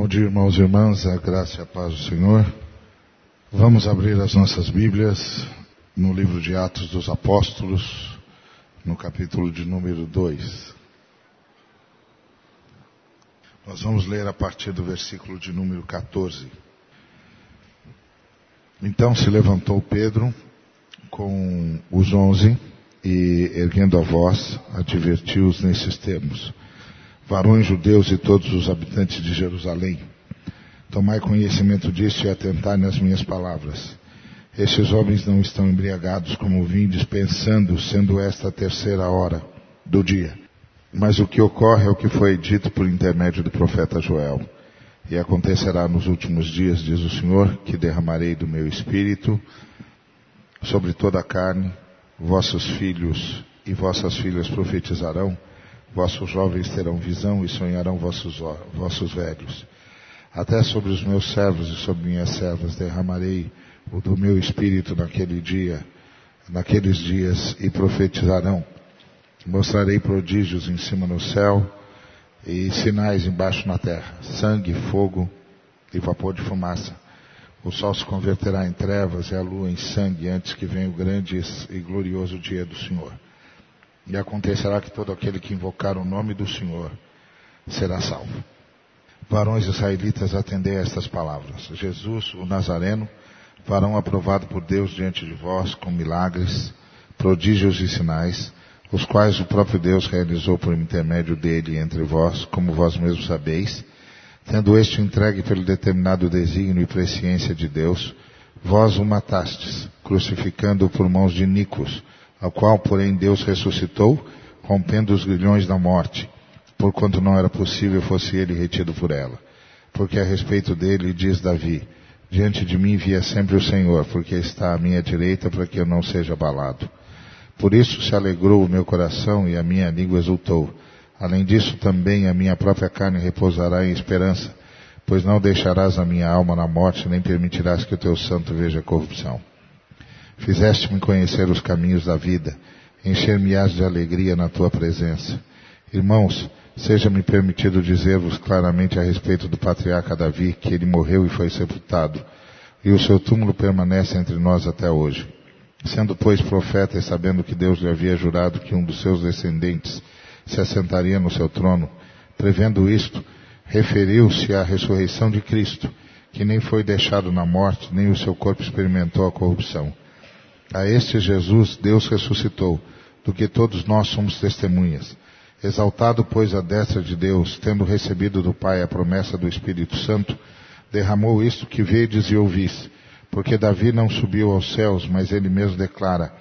Bom dia, irmãos e irmãs, a graça e a paz do Senhor. Vamos abrir as nossas Bíblias no livro de Atos dos Apóstolos, no capítulo de número 2. Nós vamos ler a partir do versículo de número 14. Então se levantou Pedro com os onze e, erguendo a voz, advertiu-os nesses termos varões judeus e todos os habitantes de Jerusalém, tomai conhecimento disso e atentai nas minhas palavras. Estes homens não estão embriagados como vindes pensando, sendo esta a terceira hora do dia. Mas o que ocorre é o que foi dito por intermédio do profeta Joel. E acontecerá nos últimos dias, diz o Senhor, que derramarei do meu espírito sobre toda a carne, vossos filhos e vossas filhas profetizarão, Vossos jovens terão visão e sonharão vossos, vossos velhos. Até sobre os meus servos e sobre minhas servas derramarei o do meu espírito naquele dia, naqueles dias, e profetizarão. Mostrarei prodígios em cima no céu e sinais embaixo na terra: sangue, fogo e vapor de fumaça. O sol se converterá em trevas e a lua em sangue antes que venha o grande e glorioso dia do Senhor. E acontecerá que todo aquele que invocar o nome do Senhor será salvo. Varões israelitas, atendei a estas palavras. Jesus, o Nazareno, varão aprovado por Deus diante de vós com milagres, prodígios e sinais, os quais o próprio Deus realizou por intermédio dele entre vós, como vós mesmos sabeis, tendo este entregue pelo determinado desígnio e presciência de Deus, vós o matastes, crucificando-o por mãos de Nicos, ao qual, porém, Deus ressuscitou, rompendo os grilhões da morte, porquanto não era possível fosse ele retido por ela. Porque a respeito dele diz Davi, diante de mim via sempre o Senhor, porque está à minha direita para que eu não seja abalado. Por isso se alegrou o meu coração e a minha língua exultou. Além disso, também a minha própria carne repousará em esperança, pois não deixarás a minha alma na morte, nem permitirás que o teu santo veja corrupção. Fizeste-me conhecer os caminhos da vida, encher-me-ás de alegria na tua presença. Irmãos, seja-me permitido dizer-vos claramente a respeito do patriarca Davi, que ele morreu e foi sepultado, e o seu túmulo permanece entre nós até hoje. Sendo, pois, profeta e sabendo que Deus lhe havia jurado que um dos seus descendentes se assentaria no seu trono, prevendo isto, referiu-se à ressurreição de Cristo, que nem foi deixado na morte, nem o seu corpo experimentou a corrupção. A este Jesus Deus ressuscitou, do que todos nós somos testemunhas. Exaltado, pois, a destra de Deus, tendo recebido do Pai a promessa do Espírito Santo, derramou isto que vedes e ouvis. Porque Davi não subiu aos céus, mas ele mesmo declara: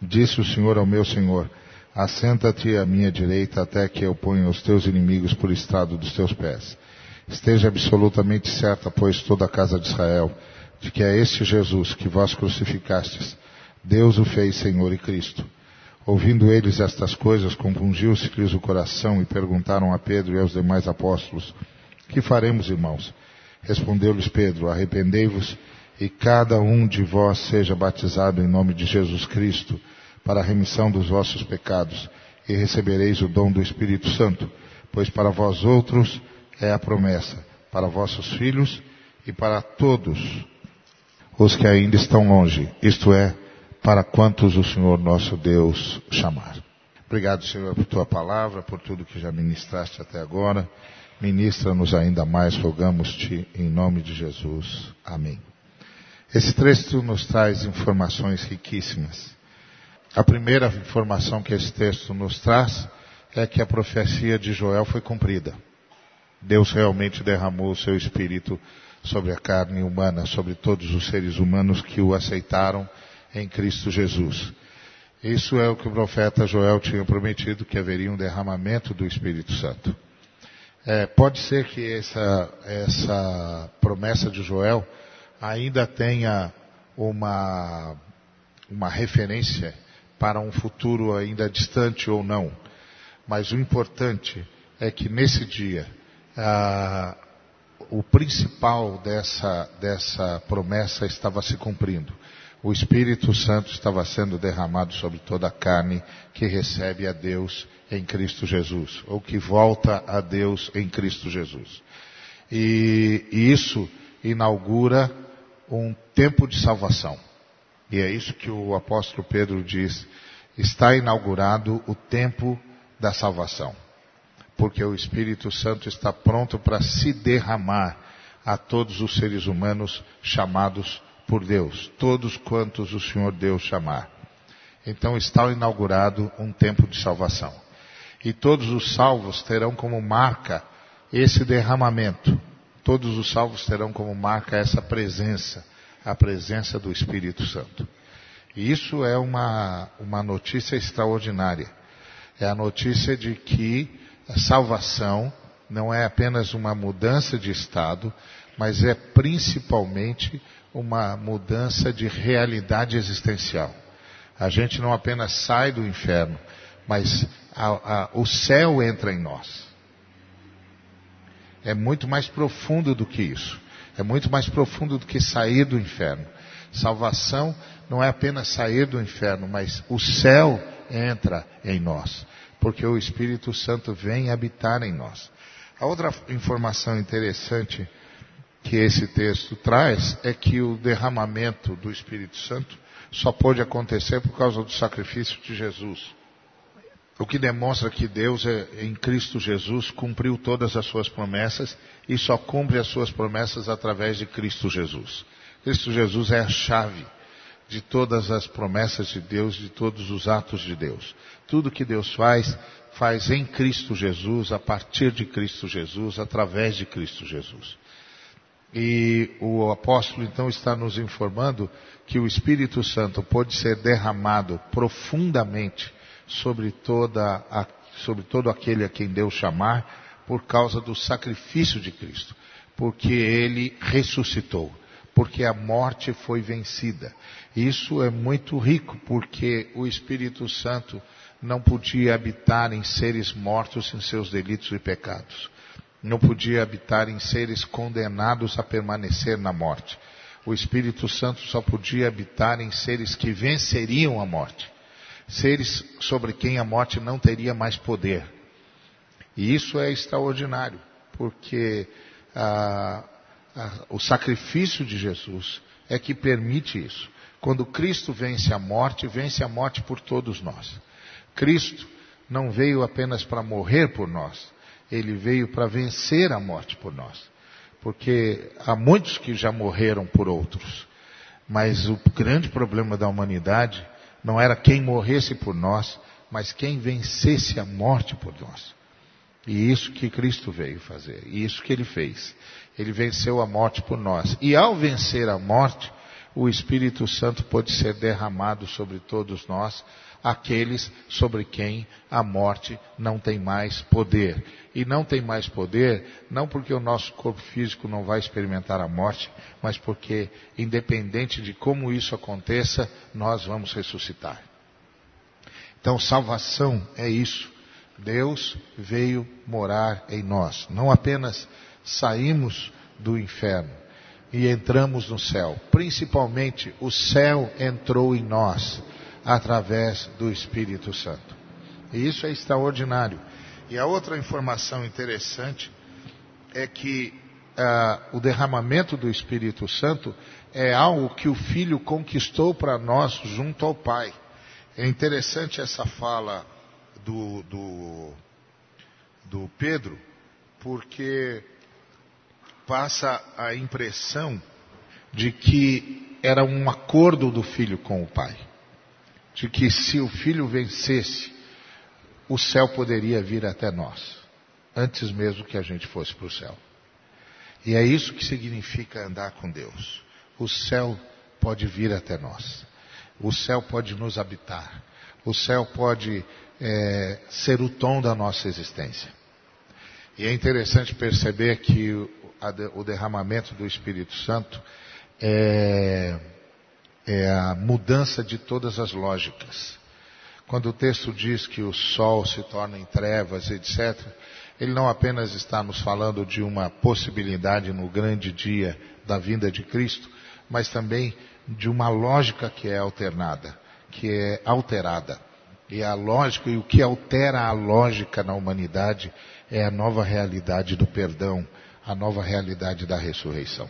Disse o Senhor ao meu Senhor: Assenta-te à minha direita até que eu ponha os teus inimigos por estrado dos teus pés. Esteja absolutamente certa, pois, toda a casa de Israel, de que é este Jesus que vós crucificastes Deus o fez Senhor e Cristo. Ouvindo eles estas coisas, compungiu-se-lhes o coração e perguntaram a Pedro e aos demais apóstolos: Que faremos, irmãos? Respondeu-lhes Pedro: Arrependei-vos e cada um de vós seja batizado em nome de Jesus Cristo para a remissão dos vossos pecados e recebereis o dom do Espírito Santo, pois para vós outros é a promessa, para vossos filhos e para todos os que ainda estão longe, isto é, para quantos o Senhor nosso Deus chamar. Obrigado, Senhor, por tua palavra, por tudo que já ministraste até agora. Ministra-nos ainda mais, rogamos-te, em nome de Jesus. Amém. Esse texto nos traz informações riquíssimas. A primeira informação que esse texto nos traz é que a profecia de Joel foi cumprida. Deus realmente derramou o seu espírito sobre a carne humana, sobre todos os seres humanos que o aceitaram em Cristo Jesus. Isso é o que o profeta Joel tinha prometido, que haveria um derramamento do Espírito Santo. É, pode ser que essa, essa promessa de Joel ainda tenha uma, uma referência para um futuro ainda distante ou não. Mas o importante é que nesse dia, ah, o principal dessa, dessa promessa estava se cumprindo o Espírito Santo estava sendo derramado sobre toda a carne que recebe a Deus em Cristo Jesus, ou que volta a Deus em Cristo Jesus. E, e isso inaugura um tempo de salvação. E é isso que o apóstolo Pedro diz: está inaugurado o tempo da salvação. Porque o Espírito Santo está pronto para se derramar a todos os seres humanos chamados por Deus, todos quantos o Senhor Deus chamar. Então está inaugurado um tempo de salvação. E todos os salvos terão como marca esse derramamento. Todos os salvos terão como marca essa presença, a presença do Espírito Santo. E isso é uma, uma notícia extraordinária. É a notícia de que a salvação não é apenas uma mudança de estado, mas é principalmente uma mudança de realidade existencial. A gente não apenas sai do inferno, mas a, a, o céu entra em nós. É muito mais profundo do que isso. É muito mais profundo do que sair do inferno. Salvação não é apenas sair do inferno, mas o céu entra em nós, porque o Espírito Santo vem habitar em nós. A outra informação interessante que esse texto traz é que o derramamento do Espírito Santo só pode acontecer por causa do sacrifício de Jesus. O que demonstra que Deus, é, em Cristo Jesus, cumpriu todas as suas promessas e só cumpre as suas promessas através de Cristo Jesus. Cristo Jesus é a chave de todas as promessas de Deus, de todos os atos de Deus. Tudo que Deus faz, faz em Cristo Jesus, a partir de Cristo Jesus, através de Cristo Jesus. E o apóstolo então está nos informando que o Espírito Santo pode ser derramado profundamente sobre toda a, sobre todo aquele a quem Deus chamar por causa do sacrifício de Cristo, porque ele ressuscitou, porque a morte foi vencida. Isso é muito rico, porque o Espírito Santo não podia habitar em seres mortos em seus delitos e pecados não podia habitar em seres condenados a permanecer na morte. O Espírito Santo só podia habitar em seres que venceriam a morte. Seres sobre quem a morte não teria mais poder. E isso é extraordinário, porque ah, ah, o sacrifício de Jesus é que permite isso. Quando Cristo vence a morte, vence a morte por todos nós. Cristo não veio apenas para morrer por nós, ele veio para vencer a morte por nós. Porque há muitos que já morreram por outros. Mas o grande problema da humanidade não era quem morresse por nós, mas quem vencesse a morte por nós. E isso que Cristo veio fazer, e isso que ele fez. Ele venceu a morte por nós. E ao vencer a morte, o Espírito Santo pode ser derramado sobre todos nós, aqueles sobre quem a morte não tem mais poder. E não tem mais poder, não porque o nosso corpo físico não vai experimentar a morte, mas porque, independente de como isso aconteça, nós vamos ressuscitar. Então, salvação é isso. Deus veio morar em nós. Não apenas saímos do inferno e entramos no céu. Principalmente, o céu entrou em nós através do Espírito Santo. E isso é extraordinário. E a outra informação interessante é que ah, o derramamento do Espírito Santo é algo que o Filho conquistou para nós junto ao Pai. É interessante essa fala do, do, do Pedro, porque passa a impressão de que era um acordo do filho com o pai de que se o filho vencesse, o céu poderia vir até nós, antes mesmo que a gente fosse para o céu. E é isso que significa andar com Deus. O céu pode vir até nós. O céu pode nos habitar. O céu pode é, ser o tom da nossa existência. E é interessante perceber que o, derramamento do Espírito Santo é, é a mudança de todas as lógicas. Quando o texto diz que o sol se torna em trevas, etc., ele não apenas está nos falando de uma possibilidade no grande dia da vinda de Cristo, mas também de uma lógica que é alternada, que é alterada. E a lógica, e o que altera a lógica na humanidade é a nova realidade do perdão, a nova realidade da ressurreição.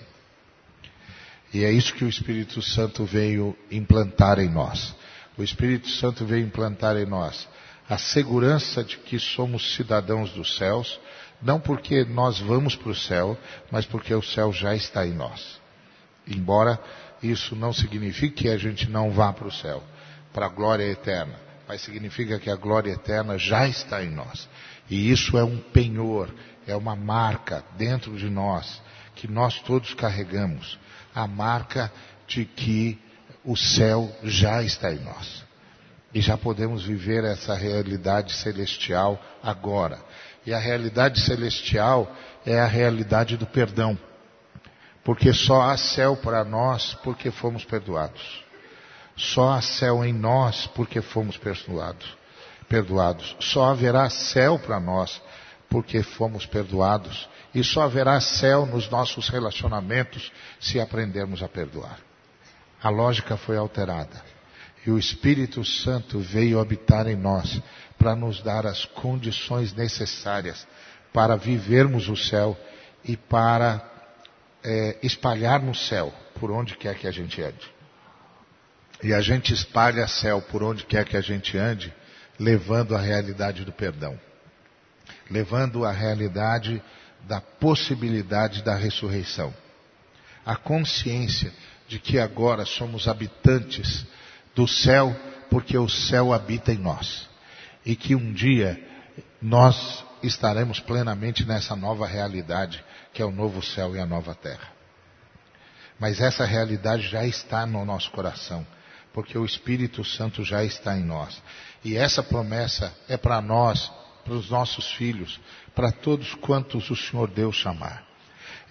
E é isso que o Espírito Santo veio implantar em nós. O Espírito Santo veio implantar em nós a segurança de que somos cidadãos dos céus, não porque nós vamos para o céu, mas porque o céu já está em nós. Embora isso não signifique que a gente não vá para o céu, para a glória eterna, mas significa que a glória eterna já está em nós. E isso é um penhor, é uma marca dentro de nós, que nós todos carregamos a marca de que o céu já está em nós. E já podemos viver essa realidade celestial agora. E a realidade celestial é a realidade do perdão. Porque só há céu para nós porque fomos perdoados. Só há céu em nós porque fomos perdoados. Perdoados. Só haverá céu para nós porque fomos perdoados. E só haverá céu nos nossos relacionamentos se aprendermos a perdoar. A lógica foi alterada. E o Espírito Santo veio habitar em nós para nos dar as condições necessárias para vivermos o céu e para é, espalhar no céu por onde quer que a gente ande. E a gente espalha céu por onde quer que a gente ande, levando a realidade do perdão, levando a realidade da possibilidade da ressurreição, a consciência de que agora somos habitantes do céu, porque o céu habita em nós. E que um dia nós estaremos plenamente nessa nova realidade, que é o novo céu e a nova terra. Mas essa realidade já está no nosso coração, porque o Espírito Santo já está em nós. E essa promessa é para nós, para os nossos filhos, para todos quantos o Senhor Deus chamar.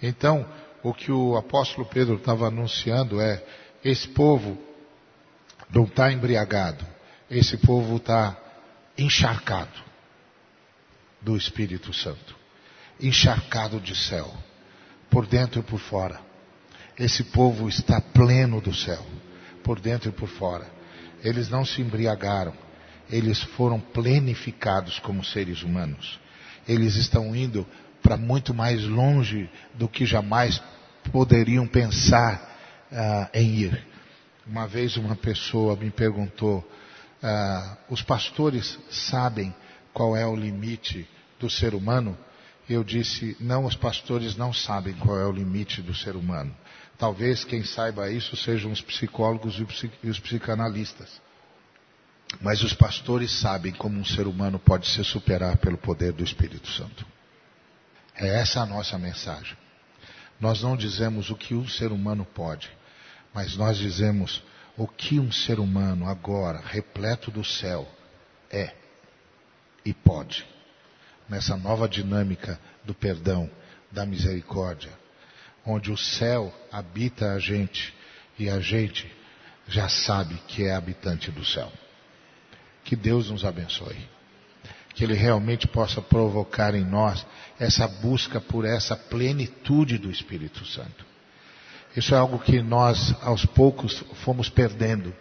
Então, o que o apóstolo Pedro estava anunciando é: esse povo não está embriagado, esse povo está encharcado do Espírito Santo, encharcado de céu, por dentro e por fora. Esse povo está pleno do céu, por dentro e por fora. Eles não se embriagaram, eles foram plenificados como seres humanos. Eles estão indo para muito mais longe do que jamais poderiam pensar uh, em ir. Uma vez uma pessoa me perguntou: ah, os pastores sabem qual é o limite do ser humano? Eu disse: não, os pastores não sabem qual é o limite do ser humano. Talvez quem saiba isso sejam os psicólogos e os psicanalistas. Mas os pastores sabem como um ser humano pode se superar pelo poder do Espírito Santo. É essa a nossa mensagem. Nós não dizemos o que um ser humano pode, mas nós dizemos o que um ser humano agora, repleto do céu, é e pode. Nessa nova dinâmica do perdão, da misericórdia, onde o céu habita a gente e a gente já sabe que é habitante do céu. Que Deus nos abençoe. Que Ele realmente possa provocar em nós essa busca por essa plenitude do Espírito Santo. Isso é algo que nós, aos poucos, fomos perdendo.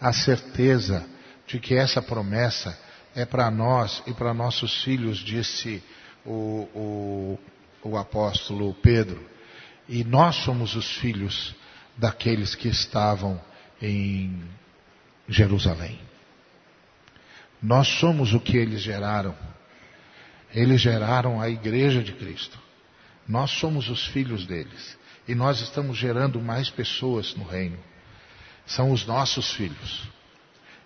A certeza de que essa promessa é para nós e para nossos filhos, disse o, o, o apóstolo Pedro. E nós somos os filhos daqueles que estavam em Jerusalém. Nós somos o que eles geraram. Eles geraram a igreja de Cristo. Nós somos os filhos deles. E nós estamos gerando mais pessoas no reino. São os nossos filhos.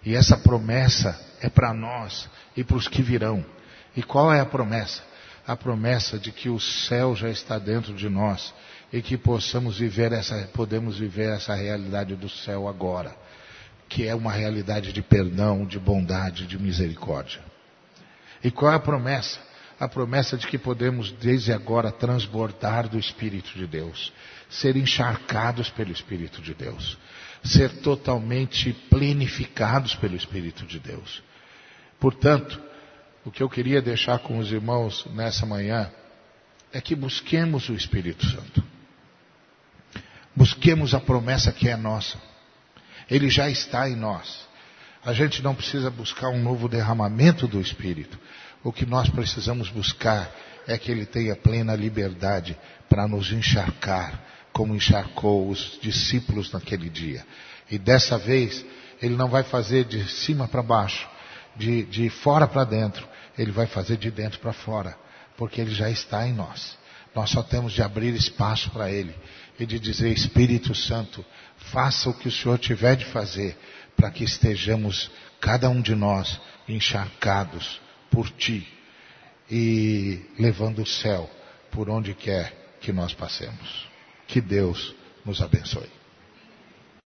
E essa promessa é para nós e para os que virão. E qual é a promessa? A promessa de que o céu já está dentro de nós e que possamos viver essa, podemos viver essa realidade do céu agora, que é uma realidade de perdão, de bondade, de misericórdia. E qual é a promessa? a promessa de que podemos desde agora transbordar do Espírito de Deus, ser encharcados pelo Espírito de Deus, ser totalmente plenificados pelo Espírito de Deus. Portanto, o que eu queria deixar com os irmãos nessa manhã é que busquemos o Espírito Santo. Busquemos a promessa que é nossa. Ele já está em nós. A gente não precisa buscar um novo derramamento do Espírito. O que nós precisamos buscar é que Ele tenha plena liberdade para nos encharcar, como encharcou os discípulos naquele dia. E dessa vez, Ele não vai fazer de cima para baixo, de, de fora para dentro, Ele vai fazer de dentro para fora, porque Ele já está em nós. Nós só temos de abrir espaço para Ele e de dizer: Espírito Santo, faça o que o Senhor tiver de fazer, para que estejamos, cada um de nós, encharcados por Ti e levando o céu por onde quer que nós passemos. Que Deus nos abençoe.